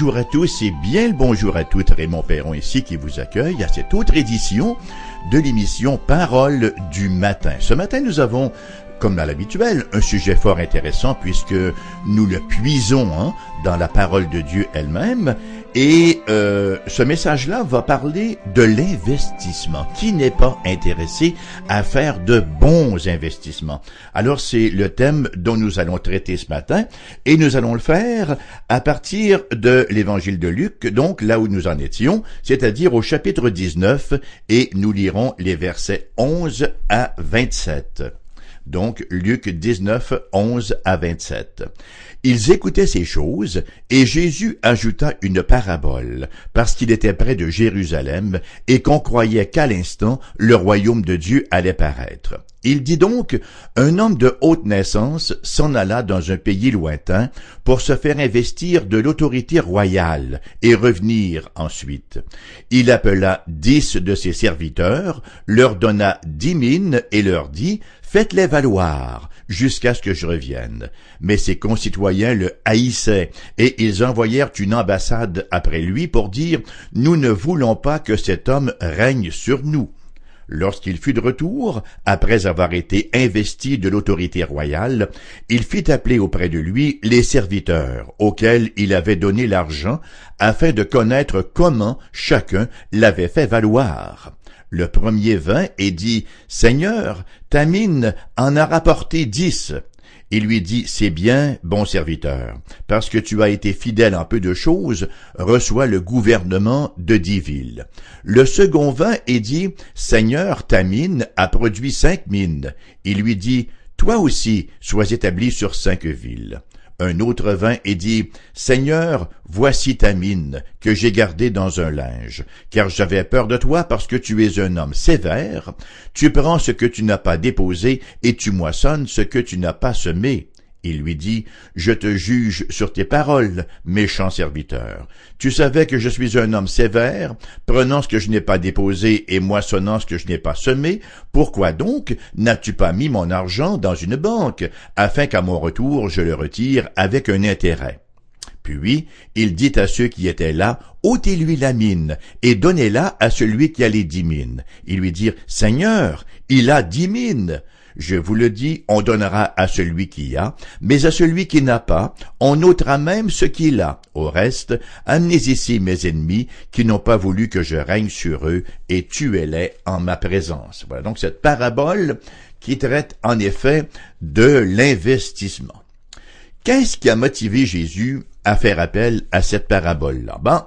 Bonjour à tous et bien le bonjour à toutes. Raymond Perron ici qui vous accueille à cette autre édition de l'émission Parole du matin. Ce matin, nous avons comme à l'habituel, un sujet fort intéressant puisque nous le puisons hein, dans la parole de Dieu elle-même. Et euh, ce message-là va parler de l'investissement. Qui n'est pas intéressé à faire de bons investissements? Alors c'est le thème dont nous allons traiter ce matin et nous allons le faire à partir de l'évangile de Luc, donc là où nous en étions, c'est-à-dire au chapitre 19 et nous lirons les versets 11 à 27. Donc, Luc 19, 11 à 27. Ils écoutaient ces choses, et Jésus ajouta une parabole, parce qu'il était près de Jérusalem, et qu'on croyait qu'à l'instant le royaume de Dieu allait paraître. Il dit donc, un homme de haute naissance s'en alla dans un pays lointain pour se faire investir de l'autorité royale et revenir ensuite. Il appela dix de ses serviteurs, leur donna dix mines et leur dit, faites-les valoir jusqu'à ce que je revienne. Mais ses concitoyens le haïssaient, et ils envoyèrent une ambassade après lui pour dire, nous ne voulons pas que cet homme règne sur nous. Lorsqu'il fut de retour, après avoir été investi de l'autorité royale, il fit appeler auprès de lui les serviteurs auxquels il avait donné l'argent afin de connaître comment chacun l'avait fait valoir. Le premier vint et dit, Seigneur, ta mine en a rapporté dix. Il lui dit, C'est bien, bon serviteur, parce que tu as été fidèle en peu de choses, reçois le gouvernement de dix villes. Le second vint et dit, Seigneur, ta mine a produit cinq mines. Il lui dit, Toi aussi, sois établi sur cinq villes. Un autre vint et dit, Seigneur, voici ta mine, que j'ai gardée dans un linge, car j'avais peur de toi parce que tu es un homme sévère. Tu prends ce que tu n'as pas déposé et tu moissonnes ce que tu n'as pas semé. Il lui dit, Je te juge sur tes paroles, méchant serviteur. Tu savais que je suis un homme sévère, prenant ce que je n'ai pas déposé et moissonnant ce que je n'ai pas semé. Pourquoi donc n'as-tu pas mis mon argent dans une banque, afin qu'à mon retour je le retire avec un intérêt? Puis il dit à ceux qui étaient là, ôtez-lui la mine, et donnez-la à celui qui a les dix mines. Ils lui dirent, Seigneur, il a dix mines. Je vous le dis, on donnera à celui qui a, mais à celui qui n'a pas, on ôtera même ce qu'il a. Au reste, amenez ici mes ennemis qui n'ont pas voulu que je règne sur eux et tuez-les en ma présence. Voilà donc cette parabole qui traite en effet de l'investissement. Qu'est-ce qui a motivé Jésus à faire appel à cette parabole-là? Ben,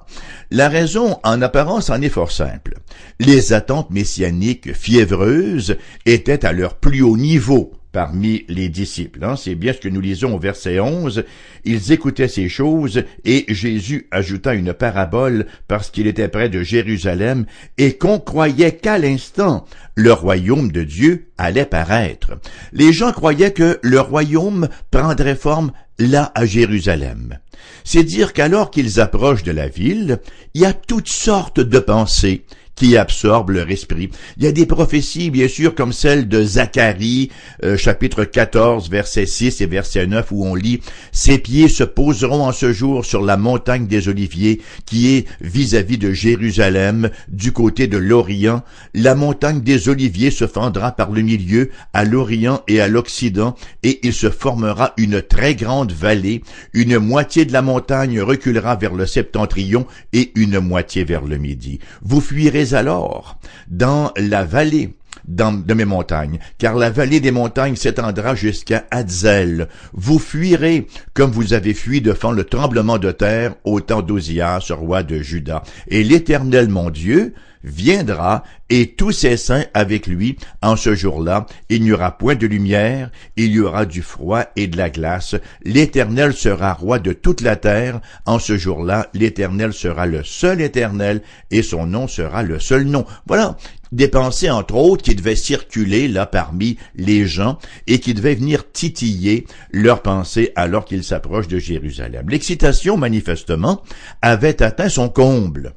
la raison en apparence en est fort simple. Les attentes messianiques fiévreuses étaient à leur plus haut niveau parmi les disciples. Hein. C'est bien ce que nous lisons au verset 11. Ils écoutaient ces choses et Jésus ajouta une parabole parce qu'il était près de Jérusalem et qu'on croyait qu'à l'instant le royaume de Dieu allait paraître. Les gens croyaient que le royaume prendrait forme là à Jérusalem. C'est dire qu'alors qu'ils approchent de la ville, il y a toutes sortes de pensées qui absorbe leur esprit. Il y a des prophéties, bien sûr, comme celle de Zacharie, euh, chapitre 14, verset 6 et verset 9, où on lit « Ses pieds se poseront en ce jour sur la montagne des Oliviers, qui est vis-à-vis de Jérusalem, du côté de l'Orient. La montagne des Oliviers se fendra par le milieu, à l'Orient et à l'Occident, et il se formera une très grande vallée. Une moitié de la montagne reculera vers le septentrion et une moitié vers le midi. Vous fuirez alors dans la vallée de mes montagnes, car la vallée des montagnes s'étendra jusqu'à Hadzel. Vous fuirez comme vous avez fui devant le tremblement de terre au temps d'Ozias, roi de Juda. Et l'Éternel, mon Dieu, viendra et tous ses saints avec lui en ce jour-là. Il n'y aura point de lumière, il y aura du froid et de la glace. L'Éternel sera roi de toute la terre. En ce jour-là, l'Éternel sera le seul Éternel et son nom sera le seul nom. Voilà des pensées, entre autres, qui devaient circuler là parmi les gens et qui devaient venir titiller leurs pensées alors qu'ils s'approchent de Jérusalem. L'excitation, manifestement, avait atteint son comble.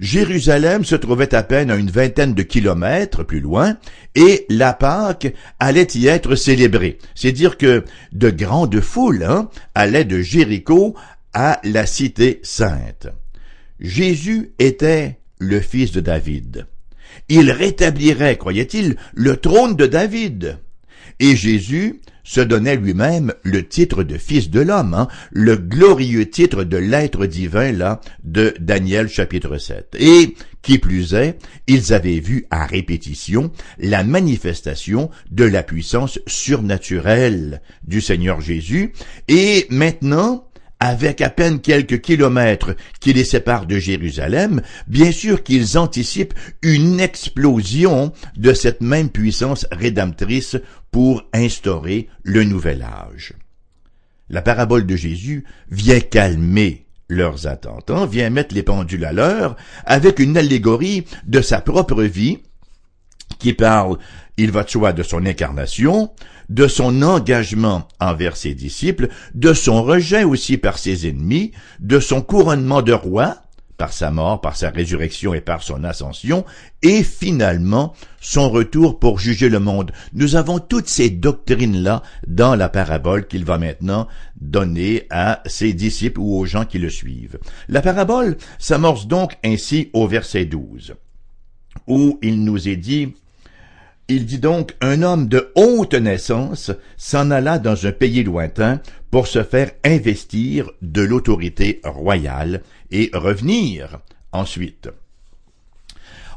Jérusalem se trouvait à peine à une vingtaine de kilomètres plus loin, et la Pâque allait y être célébrée. C'est dire que de grandes foules hein, allaient de Jéricho à la cité sainte. Jésus était le fils de David. Il rétablirait, croyait-il, le trône de David. Et Jésus se donnait lui-même le titre de fils de l'homme, hein, le glorieux titre de l'être divin là de Daniel chapitre 7. Et qui plus est, ils avaient vu à répétition la manifestation de la puissance surnaturelle du Seigneur Jésus, et maintenant, avec à peine quelques kilomètres qui les séparent de Jérusalem, bien sûr qu'ils anticipent une explosion de cette même puissance rédemptrice pour instaurer le nouvel âge. La parabole de Jésus vient calmer leurs attentes, hein, vient mettre les pendules à l'heure avec une allégorie de sa propre vie qui parle, il va de soi, de son incarnation, de son engagement envers ses disciples, de son rejet aussi par ses ennemis, de son couronnement de roi, par sa mort, par sa résurrection et par son ascension, et finalement son retour pour juger le monde. Nous avons toutes ces doctrines-là dans la parabole qu'il va maintenant donner à ses disciples ou aux gens qui le suivent. La parabole s'amorce donc ainsi au verset 12, où il nous est dit il dit donc, un homme de haute naissance s'en alla dans un pays lointain pour se faire investir de l'autorité royale et revenir ensuite.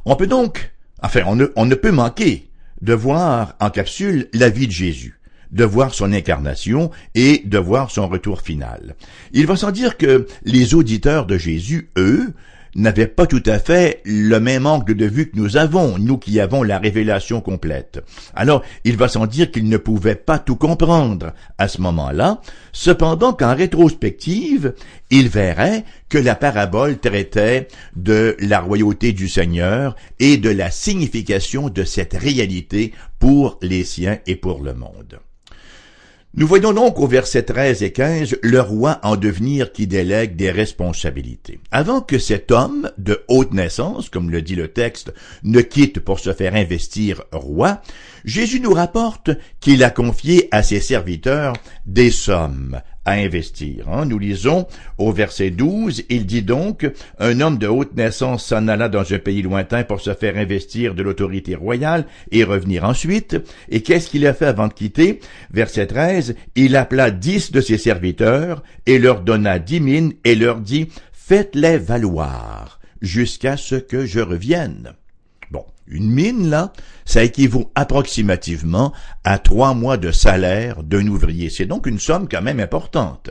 On peut donc, enfin, on ne, peut manquer de voir en capsule la vie de Jésus, de voir son incarnation et de voir son retour final. Il va sans dire que les auditeurs de Jésus, eux, n'avait pas tout à fait le même angle de vue que nous avons, nous qui avons la révélation complète. Alors, il va sans dire qu'il ne pouvait pas tout comprendre à ce moment-là, cependant qu'en rétrospective, il verrait que la parabole traitait de la royauté du Seigneur et de la signification de cette réalité pour les siens et pour le monde. Nous voyons donc au verset 13 et 15 le roi en devenir qui délègue des responsabilités. Avant que cet homme de haute naissance, comme le dit le texte, ne quitte pour se faire investir roi, Jésus nous rapporte qu'il a confié à ses serviteurs des sommes à investir. Hein. Nous lisons au verset 12, il dit donc, un homme de haute naissance s'en alla dans un pays lointain pour se faire investir de l'autorité royale et revenir ensuite. Et qu'est-ce qu'il a fait avant de quitter? Verset 13, il appela dix de ses serviteurs et leur donna dix mines et leur dit, faites-les valoir jusqu'à ce que je revienne. Une mine, là, ça équivaut approximativement à trois mois de salaire d'un ouvrier. C'est donc une somme quand même importante.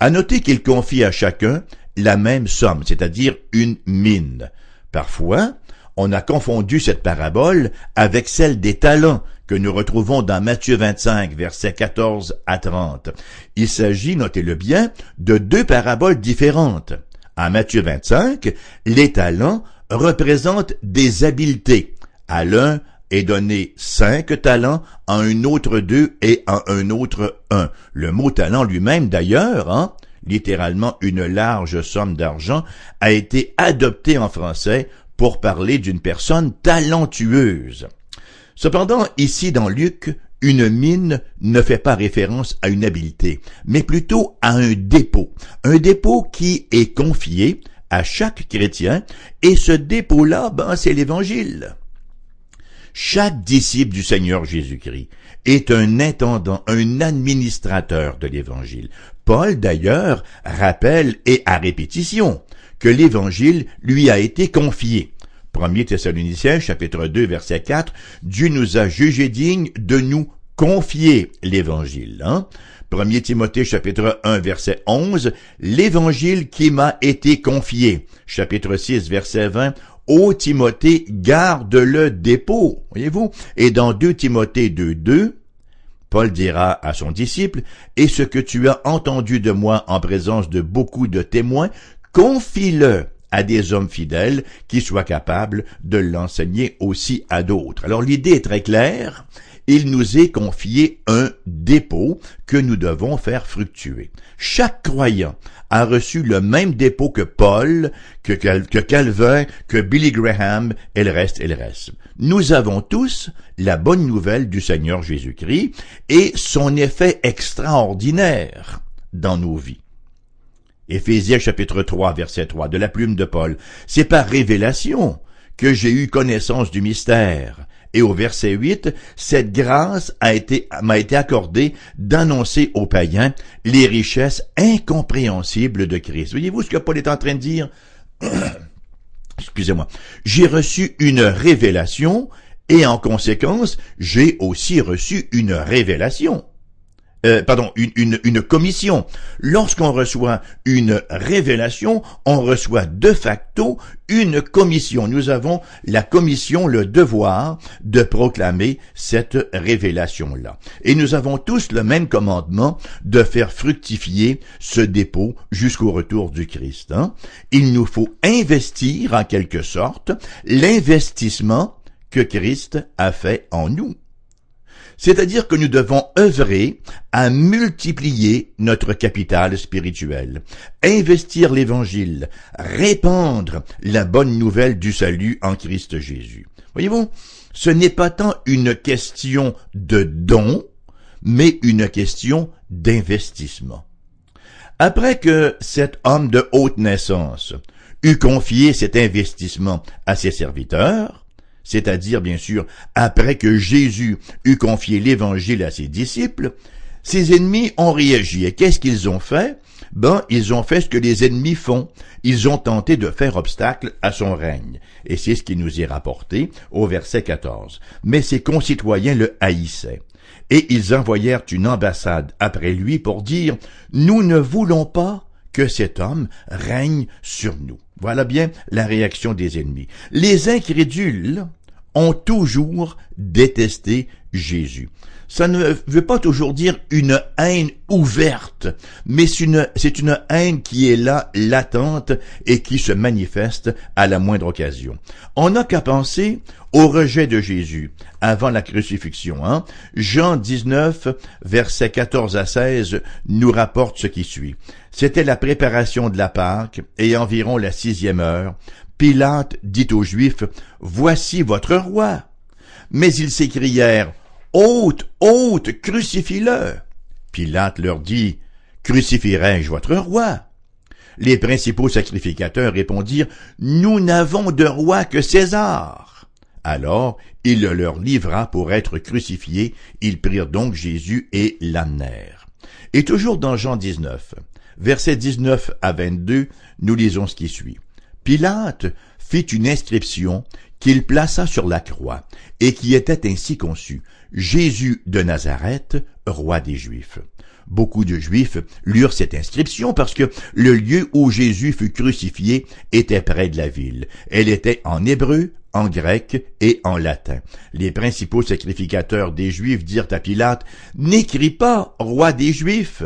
À noter qu'il confie à chacun la même somme, c'est-à-dire une mine. Parfois, on a confondu cette parabole avec celle des talents que nous retrouvons dans Matthieu 25, versets 14 à 30. Il s'agit, notez-le bien, de deux paraboles différentes. En Matthieu 25, les talents représentent des habiletés. À l'un est donné cinq talents, à un autre deux et à un autre un. Le mot talent lui-même d'ailleurs, hein, littéralement une large somme d'argent, a été adopté en français pour parler d'une personne talentueuse. Cependant, ici dans Luc, une mine ne fait pas référence à une habileté, mais plutôt à un dépôt, un dépôt qui est confié à chaque chrétien, et ce dépôt-là, ben, c'est l'Évangile. Chaque disciple du Seigneur Jésus-Christ est un intendant, un administrateur de l'Évangile. Paul, d'ailleurs, rappelle, et à répétition, que l'Évangile lui a été confié. 1 Thessaloniciens, chapitre 2, verset 4, Dieu nous a jugés dignes de nous confier l'Évangile. Hein? 1 Timothée chapitre 1 verset 11, l'évangile qui m'a été confié. Chapitre 6 verset 20, Ô Timothée, garde le dépôt. Voyez-vous? Et dans 2 Timothée 2, 2, Paul dira à son disciple, Et ce que tu as entendu de moi en présence de beaucoup de témoins, confie-le à des hommes fidèles qui soient capables de l'enseigner aussi à d'autres. Alors l'idée est très claire il nous est confié un dépôt que nous devons faire fructuer. Chaque croyant a reçu le même dépôt que Paul, que, Calvin, que Billy Graham et le reste et le reste. Nous avons tous la bonne nouvelle du Seigneur Jésus-Christ et son effet extraordinaire dans nos vies. Éphésiens chapitre 3 verset 3 de la plume de Paul. C'est par révélation que j'ai eu connaissance du mystère. Et au verset 8, cette grâce m'a été accordée d'annoncer aux païens les richesses incompréhensibles de Christ. Voyez-vous ce que Paul est en train de dire? Excusez-moi. J'ai reçu une révélation et en conséquence, j'ai aussi reçu une révélation. Euh, pardon, une, commission. Lorsqu'on reçoit une révélation, on reçoit de facto une commission. Nous avons la commission, le devoir de proclamer cette révélation-là. Et nous avons tous le même commandement de faire fructifier ce dépôt jusqu'au retour du Christ. Hein. Il nous faut investir en quelque sorte l'investissement que Christ a fait en nous. C'est-à-dire que nous devons œuvrer à multiplier notre capital spirituel, investir l'évangile, répandre la bonne nouvelle du salut en Christ Jésus. Voyez-vous, ce n'est pas tant une question de don, mais une question d'investissement. Après que cet homme de haute naissance eut confié cet investissement à ses serviteurs, c'est-à-dire bien sûr après que Jésus eut confié l'évangile à ses disciples, ses ennemis ont réagi. Et qu'est-ce qu'ils ont fait? Ben, ils ont fait ce que les ennemis font. Ils ont tenté de faire obstacle à son règne. Et c'est ce qui nous est rapporté au verset 14. Mais ses concitoyens le haïssaient. Et ils envoyèrent une ambassade après lui pour dire, nous ne voulons pas que cet homme règne sur nous. Voilà bien la réaction des ennemis. Les incrédules ont toujours détesté Jésus. Ça ne veut pas toujours dire une haine ouverte, mais c'est une, haine qui est là, latente, et qui se manifeste à la moindre occasion. On n'a qu'à penser au rejet de Jésus avant la crucifixion. Hein? Jean 19, versets 14 à 16, nous rapporte ce qui suit. C'était la préparation de la Pâque et environ la sixième heure. Pilate dit aux Juifs, Voici votre roi. Mais ils s'écrièrent, Ôte, ôte, crucifie-le. Pilate leur dit, Crucifierai-je votre roi? Les principaux sacrificateurs répondirent, Nous n'avons de roi que César. Alors il le leur livra pour être crucifié. Ils prirent donc Jésus et l'amenèrent. Et toujours dans Jean 19, versets 19 à 22, nous lisons ce qui suit. Pilate fit une inscription qu'il plaça sur la croix et qui était ainsi conçue. Jésus de Nazareth, roi des Juifs. Beaucoup de Juifs lurent cette inscription parce que le lieu où Jésus fut crucifié était près de la ville. Elle était en hébreu, en grec et en latin. Les principaux sacrificateurs des Juifs dirent à Pilate, N'écris pas roi des Juifs,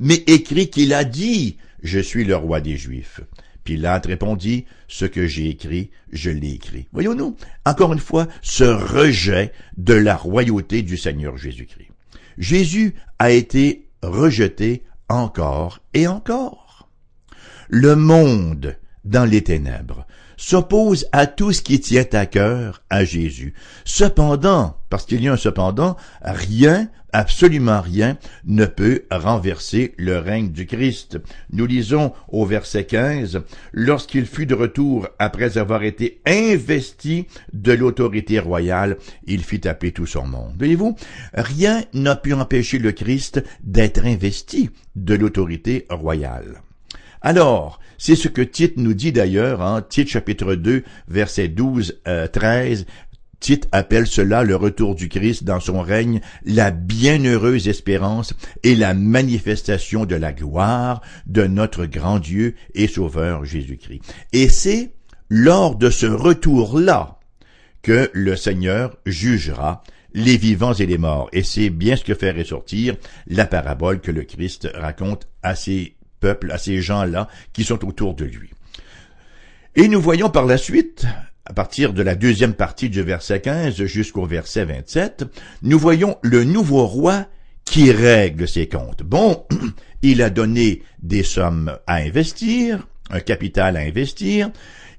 mais écris qu'il a dit, Je suis le roi des Juifs. Pilate répondit, Ce que j'ai écrit, je l'ai écrit. Voyons-nous, encore une fois, ce rejet de la royauté du Seigneur Jésus-Christ. Jésus a été rejeté encore et encore. Le monde dans les ténèbres s'oppose à tout ce qui tient à cœur à Jésus. Cependant, parce qu'il y a un cependant, rien, absolument rien, ne peut renverser le règne du Christ. Nous lisons au verset 15, Lorsqu'il fut de retour après avoir été investi de l'autorité royale, il fit taper tout son monde. Voyez-vous, rien n'a pu empêcher le Christ d'être investi de l'autorité royale. Alors, c'est ce que Tite nous dit d'ailleurs, en hein, Tite chapitre 2, verset 12, 13, euh, Tite appelle cela le retour du Christ dans son règne, la bienheureuse espérance et la manifestation de la gloire de notre grand Dieu et Sauveur Jésus-Christ. Et c'est lors de ce retour-là que le Seigneur jugera les vivants et les morts. Et c'est bien ce que fait ressortir la parabole que le Christ raconte à ses peuple, à ces gens-là qui sont autour de lui. Et nous voyons par la suite, à partir de la deuxième partie du verset 15 jusqu'au verset 27, nous voyons le nouveau roi qui règle ses comptes. Bon, il a donné des sommes à investir, un capital à investir,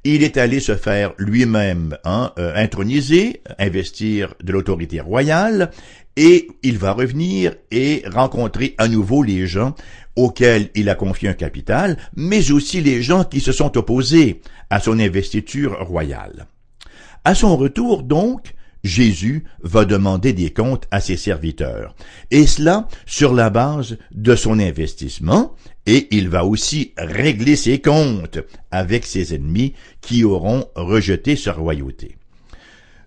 il est allé se faire lui-même hein, euh, introniser, investir de l'autorité royale, et il va revenir et rencontrer à nouveau les gens auxquels il a confié un capital, mais aussi les gens qui se sont opposés à son investiture royale. À son retour, donc, Jésus va demander des comptes à ses serviteurs, et cela sur la base de son investissement, et il va aussi régler ses comptes avec ses ennemis qui auront rejeté sa royauté.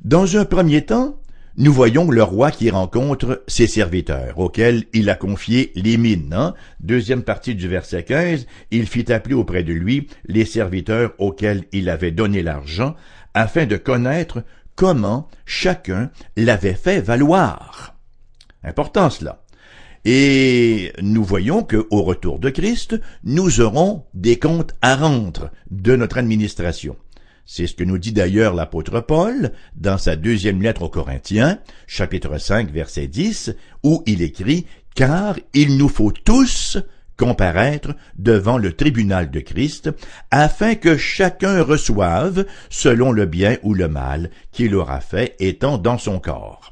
Dans un premier temps, nous voyons le roi qui rencontre ses serviteurs, auxquels il a confié les mines. Hein? Deuxième partie du verset 15, il fit appeler auprès de lui les serviteurs auxquels il avait donné l'argent, afin de connaître comment chacun l'avait fait valoir. Important cela. Et nous voyons que au retour de Christ, nous aurons des comptes à rendre de notre administration. C'est ce que nous dit d'ailleurs l'apôtre Paul dans sa deuxième lettre aux Corinthiens, chapitre 5, verset 10, où il écrit Car il nous faut tous comparaître devant le tribunal de Christ, afin que chacun reçoive selon le bien ou le mal qu'il aura fait étant dans son corps.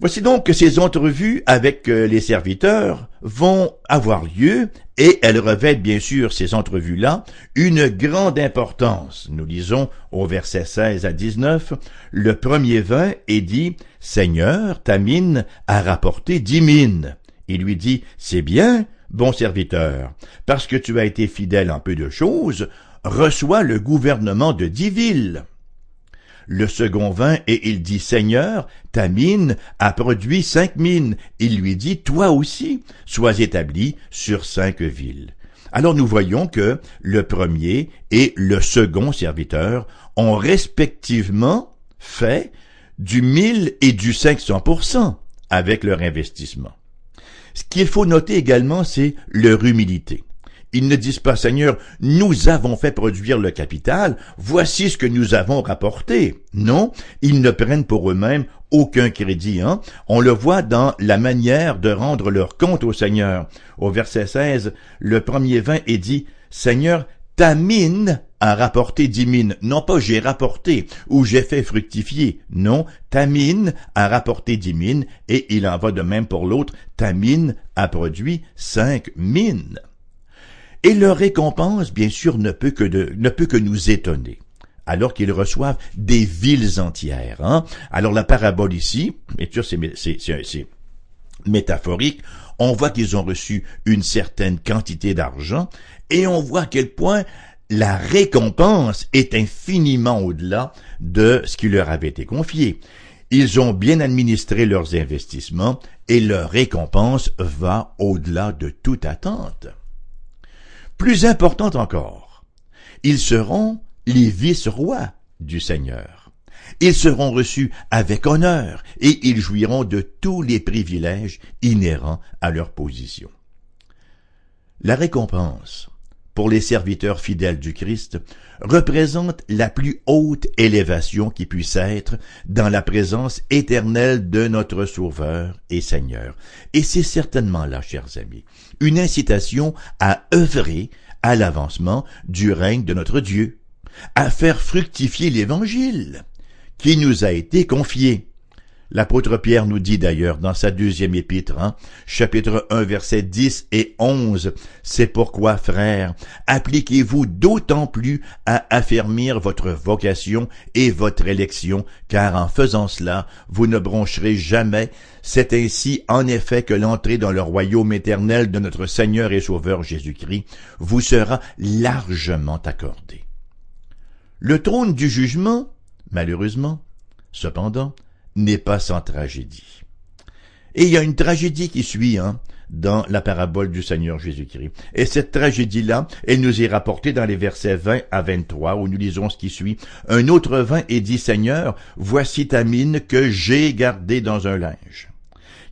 Voici donc que ces entrevues avec euh, les serviteurs vont avoir lieu et elles revêtent bien sûr ces entrevues-là une grande importance. Nous lisons au verset 16 à 19, le premier vin est dit, Seigneur, ta mine a rapporté dix mines. Il lui dit, c'est bien, bon serviteur, parce que tu as été fidèle en peu de choses, reçois le gouvernement de dix villes le second vint et il dit Seigneur, ta mine a produit cinq mines. Il lui dit Toi aussi, sois établi sur cinq villes. Alors nous voyons que le premier et le second serviteur ont respectivement fait du mille et du cinq cents pour cent avec leur investissement. Ce qu'il faut noter également, c'est leur humilité. Ils ne disent pas, Seigneur, nous avons fait produire le capital, voici ce que nous avons rapporté. Non, ils ne prennent pour eux-mêmes aucun crédit. Hein? On le voit dans la manière de rendre leur compte au Seigneur. Au verset 16, le premier vin est dit, Seigneur, ta mine a rapporté dix mines. Non pas j'ai rapporté ou j'ai fait fructifier. Non, ta mine a rapporté dix mines et il en va de même pour l'autre. Ta mine a produit cinq mines. Et leur récompense, bien sûr, ne peut que, ne peut que nous étonner alors qu'ils reçoivent des villes entières. Hein? Alors la parabole ici, bien sûr, c'est métaphorique, on voit qu'ils ont reçu une certaine quantité d'argent et on voit à quel point la récompense est infiniment au-delà de ce qui leur avait été confié. Ils ont bien administré leurs investissements et leur récompense va au-delà de toute attente. Plus important encore, ils seront les vice-rois du Seigneur. Ils seront reçus avec honneur et ils jouiront de tous les privilèges inhérents à leur position. La récompense pour les serviteurs fidèles du Christ représente la plus haute élévation qui puisse être dans la présence éternelle de notre Sauveur et Seigneur. Et c'est certainement là, chers amis, une incitation à œuvrer à l'avancement du règne de notre Dieu, à faire fructifier l'Évangile qui nous a été confié. L'apôtre Pierre nous dit d'ailleurs dans sa deuxième épître, hein, chapitre 1, versets 10 et 11, C'est pourquoi, frères, appliquez-vous d'autant plus à affermir votre vocation et votre élection, car en faisant cela, vous ne broncherez jamais. C'est ainsi en effet que l'entrée dans le royaume éternel de notre Seigneur et Sauveur Jésus-Christ vous sera largement accordée. Le trône du jugement, malheureusement, cependant, n'est pas sans tragédie. Et il y a une tragédie qui suit hein, dans la parabole du Seigneur Jésus-Christ. Et cette tragédie-là, elle nous est rapportée dans les versets 20 à 23, où nous lisons ce qui suit. Un autre vin est dit, Seigneur, voici ta mine que j'ai gardée dans un linge.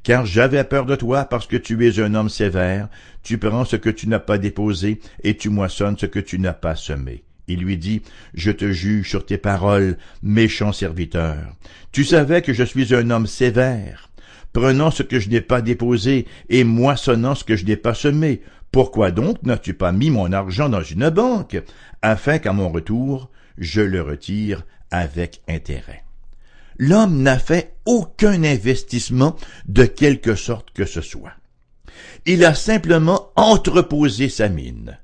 Car j'avais peur de toi parce que tu es un homme sévère, tu prends ce que tu n'as pas déposé et tu moissonnes ce que tu n'as pas semé. Il lui dit, Je te juge sur tes paroles, méchant serviteur. Tu savais que je suis un homme sévère, prenant ce que je n'ai pas déposé et moissonnant ce que je n'ai pas semé. Pourquoi donc n'as-tu pas mis mon argent dans une banque, afin qu'à mon retour, je le retire avec intérêt? l'homme n'a fait aucun investissement de quelque sorte que ce soit. Il a simplement entreposé sa mine.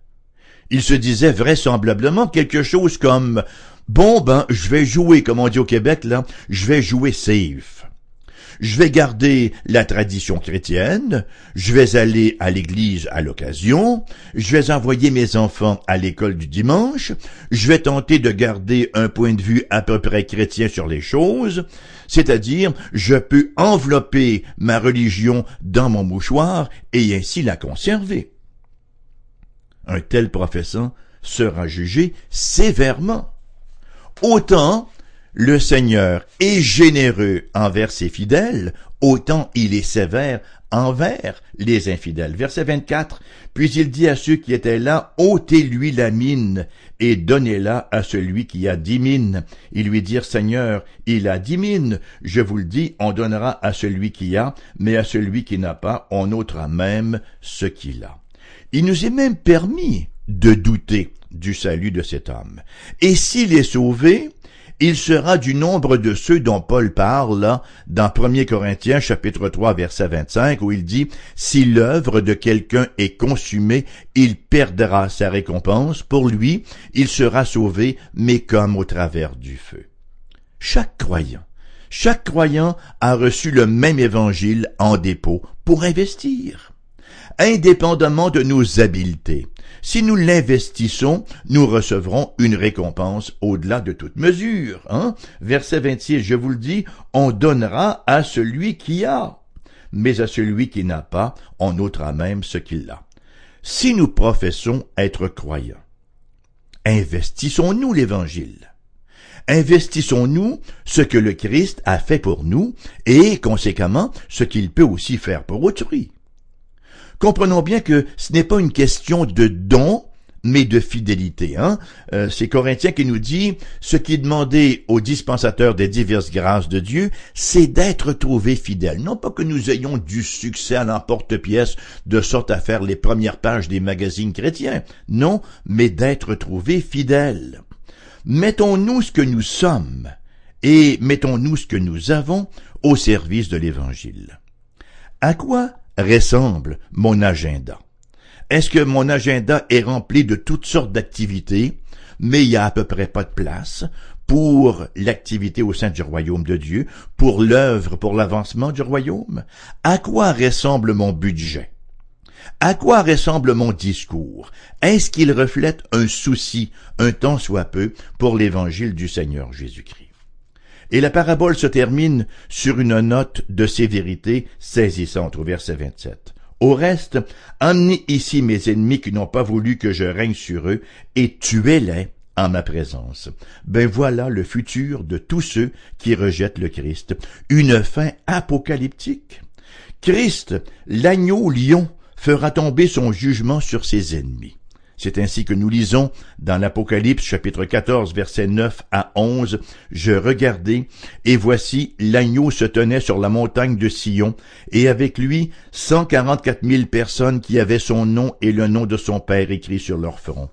Il se disait vraisemblablement quelque chose comme Bon ben, je vais jouer, comme on dit au Québec, là, je vais jouer safe je vais garder la tradition chrétienne, je vais aller à l'église à l'occasion, je vais envoyer mes enfants à l'école du dimanche, je vais tenter de garder un point de vue à peu près chrétien sur les choses, c'est-à-dire je peux envelopper ma religion dans mon mouchoir et ainsi la conserver. Un tel professant sera jugé sévèrement. Autant le Seigneur est généreux envers ses fidèles, autant il est sévère envers les infidèles. Verset 24. Puis il dit à ceux qui étaient là, ôtez-lui la mine et donnez-la à celui qui a dix mines. Ils lui dirent, Seigneur, il a dix mines. Je vous le dis, on donnera à celui qui a, mais à celui qui n'a pas, on ôtera même ce qu'il a. Il nous est même permis de douter du salut de cet homme. Et s'il est sauvé, il sera du nombre de ceux dont Paul parle dans 1 Corinthiens chapitre 3 verset 25 où il dit si l'œuvre de quelqu'un est consumée, il perdra sa récompense. Pour lui, il sera sauvé, mais comme au travers du feu. Chaque croyant, chaque croyant a reçu le même évangile en dépôt pour investir indépendamment de nos habiletés. Si nous l'investissons, nous recevrons une récompense au-delà de toute mesure. Hein? Verset 26, je vous le dis, on donnera à celui qui a, mais à celui qui n'a pas, on ôtera même ce qu'il a. Si nous professons être croyants, investissons-nous l'Évangile investissons-nous ce que le Christ a fait pour nous et, conséquemment, ce qu'il peut aussi faire pour autrui comprenons bien que ce n'est pas une question de don, mais de fidélité. Hein? Euh, c'est Corinthien qui nous dit, ce qui est demandé aux dispensateurs des diverses grâces de Dieu, c'est d'être trouvé fidèle. Non pas que nous ayons du succès à l'emporte-pièce de sorte à faire les premières pages des magazines chrétiens. Non, mais d'être trouvé fidèle. Mettons-nous ce que nous sommes et mettons-nous ce que nous avons au service de l'Évangile. À quoi ressemble mon agenda? Est-ce que mon agenda est rempli de toutes sortes d'activités, mais il y a à peu près pas de place pour l'activité au sein du royaume de Dieu, pour l'œuvre, pour l'avancement du royaume? À quoi ressemble mon budget? À quoi ressemble mon discours? Est-ce qu'il reflète un souci, un tant soit peu, pour l'évangile du Seigneur Jésus-Christ? Et la parabole se termine sur une note de sévérité saisissante au verset 27. Au reste, amenez ici mes ennemis qui n'ont pas voulu que je règne sur eux, et tuez-les en ma présence. Ben voilà le futur de tous ceux qui rejettent le Christ. Une fin apocalyptique. Christ, l'agneau lion, fera tomber son jugement sur ses ennemis. C'est ainsi que nous lisons dans l'Apocalypse chapitre 14 versets 9 à 11, Je regardai, et voici l'agneau se tenait sur la montagne de Sion, et avec lui cent quarante-quatre mille personnes qui avaient son nom et le nom de son Père écrit sur leur front.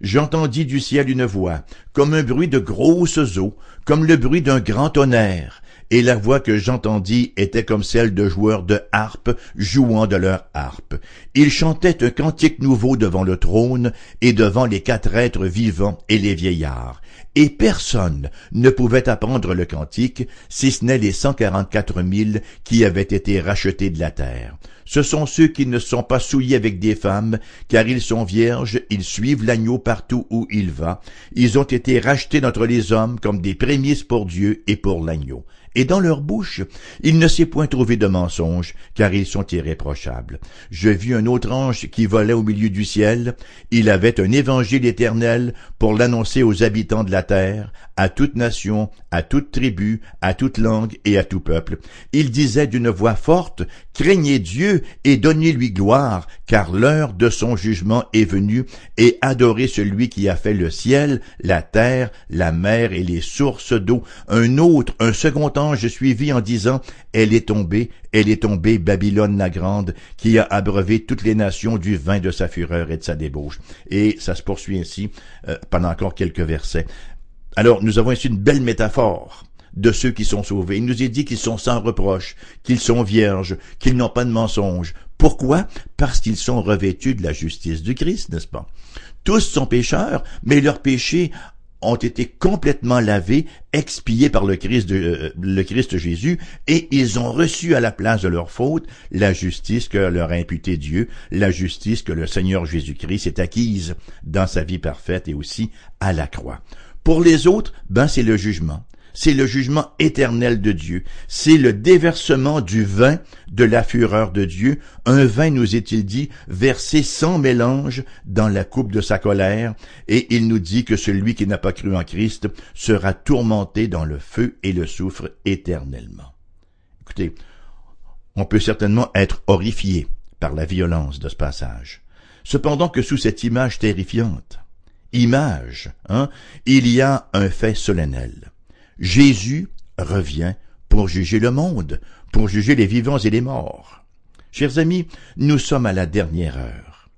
J'entendis du ciel une voix, comme un bruit de grosses eaux, comme le bruit d'un grand tonnerre, et la voix que j'entendis était comme celle de joueurs de harpe jouant de leur harpe. Ils chantaient un cantique nouveau devant le trône et devant les quatre êtres vivants et les vieillards. Et personne ne pouvait apprendre le cantique, si ce n'est les cent quarante-quatre mille qui avaient été rachetés de la terre. Ce sont ceux qui ne sont pas souillés avec des femmes, car ils sont vierges, ils suivent l'agneau partout où il va. Ils ont été rachetés d'entre les hommes comme des prémices pour Dieu et pour l'agneau et dans leur bouche il ne s'est point trouvé de mensonge, car ils sont irréprochables. Je vis un autre ange qui volait au milieu du ciel, il avait un évangile éternel pour l'annoncer aux habitants de la terre, à toute nation, à toute tribu, à toute langue et à tout peuple. Il disait d'une voix forte, Craignez Dieu et donnez-lui gloire, car l'heure de son jugement est venue, et adorez celui qui a fait le ciel, la terre, la mer et les sources d'eau. Un autre, un second ange suivit en disant, Elle est tombée, elle est tombée, Babylone la grande, qui a abreuvé toutes les nations du vin de sa fureur et de sa débauche. Et ça se poursuit ainsi euh, pendant encore quelques versets. Alors, nous avons ici une belle métaphore de ceux qui sont sauvés. Il nous est dit qu'ils sont sans reproche, qu'ils sont vierges, qu'ils n'ont pas de mensonge. Pourquoi? Parce qu'ils sont revêtus de la justice du Christ, n'est-ce pas? Tous sont pécheurs, mais leurs péchés ont été complètement lavés, expiés par le Christ, euh, le Christ Jésus, et ils ont reçu à la place de leur faute la justice que leur a imputée Dieu, la justice que le Seigneur Jésus-Christ s'est acquise dans sa vie parfaite et aussi à la croix. Pour les autres, ben c'est le jugement c'est le jugement éternel de Dieu, c'est le déversement du vin de la fureur de Dieu, un vin, nous est-il dit, versé sans mélange dans la coupe de sa colère, et il nous dit que celui qui n'a pas cru en Christ sera tourmenté dans le feu et le soufre éternellement. Écoutez, on peut certainement être horrifié par la violence de ce passage. Cependant que sous cette image terrifiante, image, hein, il y a un fait solennel. Jésus revient pour juger le monde, pour juger les vivants et les morts. Chers amis, nous sommes à la dernière heure.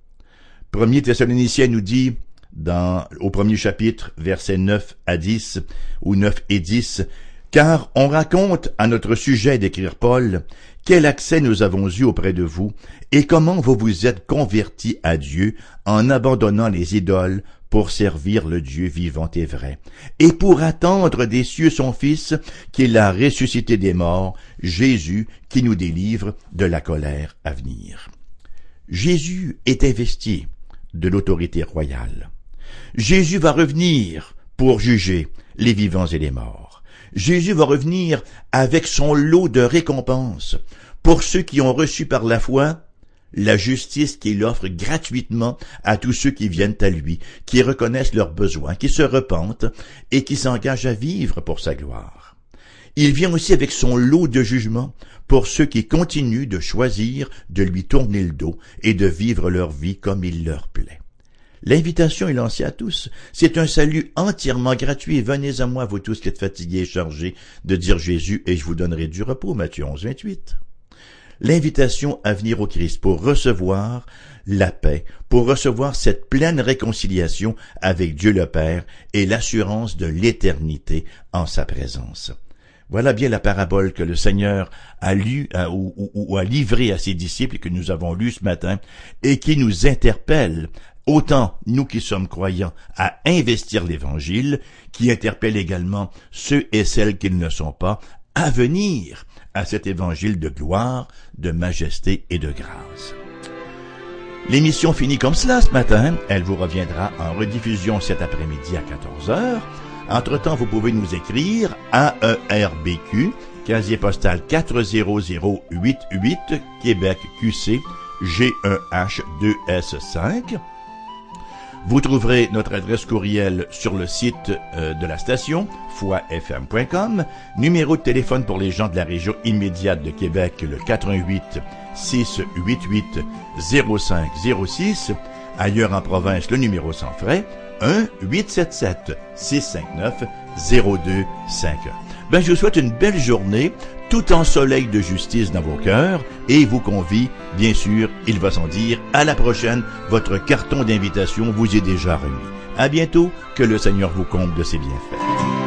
Premier Thessalonicien nous dit, dans, au premier chapitre, versets 9 à 10, ou 9 et 10, car on raconte à notre sujet d'écrire Paul, quel accès nous avons eu auprès de vous, et comment vous vous êtes convertis à Dieu en abandonnant les idoles pour servir le Dieu vivant et vrai, et pour attendre des cieux son Fils, qu'il a ressuscité des morts, Jésus qui nous délivre de la colère à venir. Jésus est investi de l'autorité royale. Jésus va revenir pour juger les vivants et les morts. Jésus va revenir avec son lot de récompenses pour ceux qui ont reçu par la foi la justice qu'il offre gratuitement à tous ceux qui viennent à lui, qui reconnaissent leurs besoins, qui se repentent et qui s'engagent à vivre pour sa gloire. Il vient aussi avec son lot de jugement pour ceux qui continuent de choisir de lui tourner le dos et de vivre leur vie comme il leur plaît. L'invitation est lancée à tous. C'est un salut entièrement gratuit. Venez à moi, vous tous qui êtes fatigués et chargés, de dire Jésus, et je vous donnerai du repos. Matthieu 11, 28 l'invitation à venir au Christ pour recevoir la paix, pour recevoir cette pleine réconciliation avec Dieu le Père et l'assurance de l'éternité en sa présence. Voilà bien la parabole que le Seigneur a lu ou, a livré à ses disciples et que nous avons lu ce matin et qui nous interpelle autant nous qui sommes croyants à investir l'Évangile, qui interpelle également ceux et celles qui ne le sont pas à venir à cet évangile de gloire, de majesté et de grâce. L'émission finit comme cela ce matin. Elle vous reviendra en rediffusion cet après-midi à 14h. Entre-temps, vous pouvez nous écrire à ERBQ, casier postal 40088, Québec QC, G1H2S5. Vous trouverez notre adresse courriel sur le site euh, de la station, foifm.com. Numéro de téléphone pour les gens de la région immédiate de Québec, le 88 688 0506. Ailleurs en province, le numéro sans frais, 1 877 659 0251. Ben, je vous souhaite une belle journée, tout en soleil de justice dans vos cœurs, et vous convie, bien sûr, il va sans dire, à la prochaine, votre carton d'invitation vous est déjà remis. À bientôt, que le Seigneur vous comble de ses bienfaits.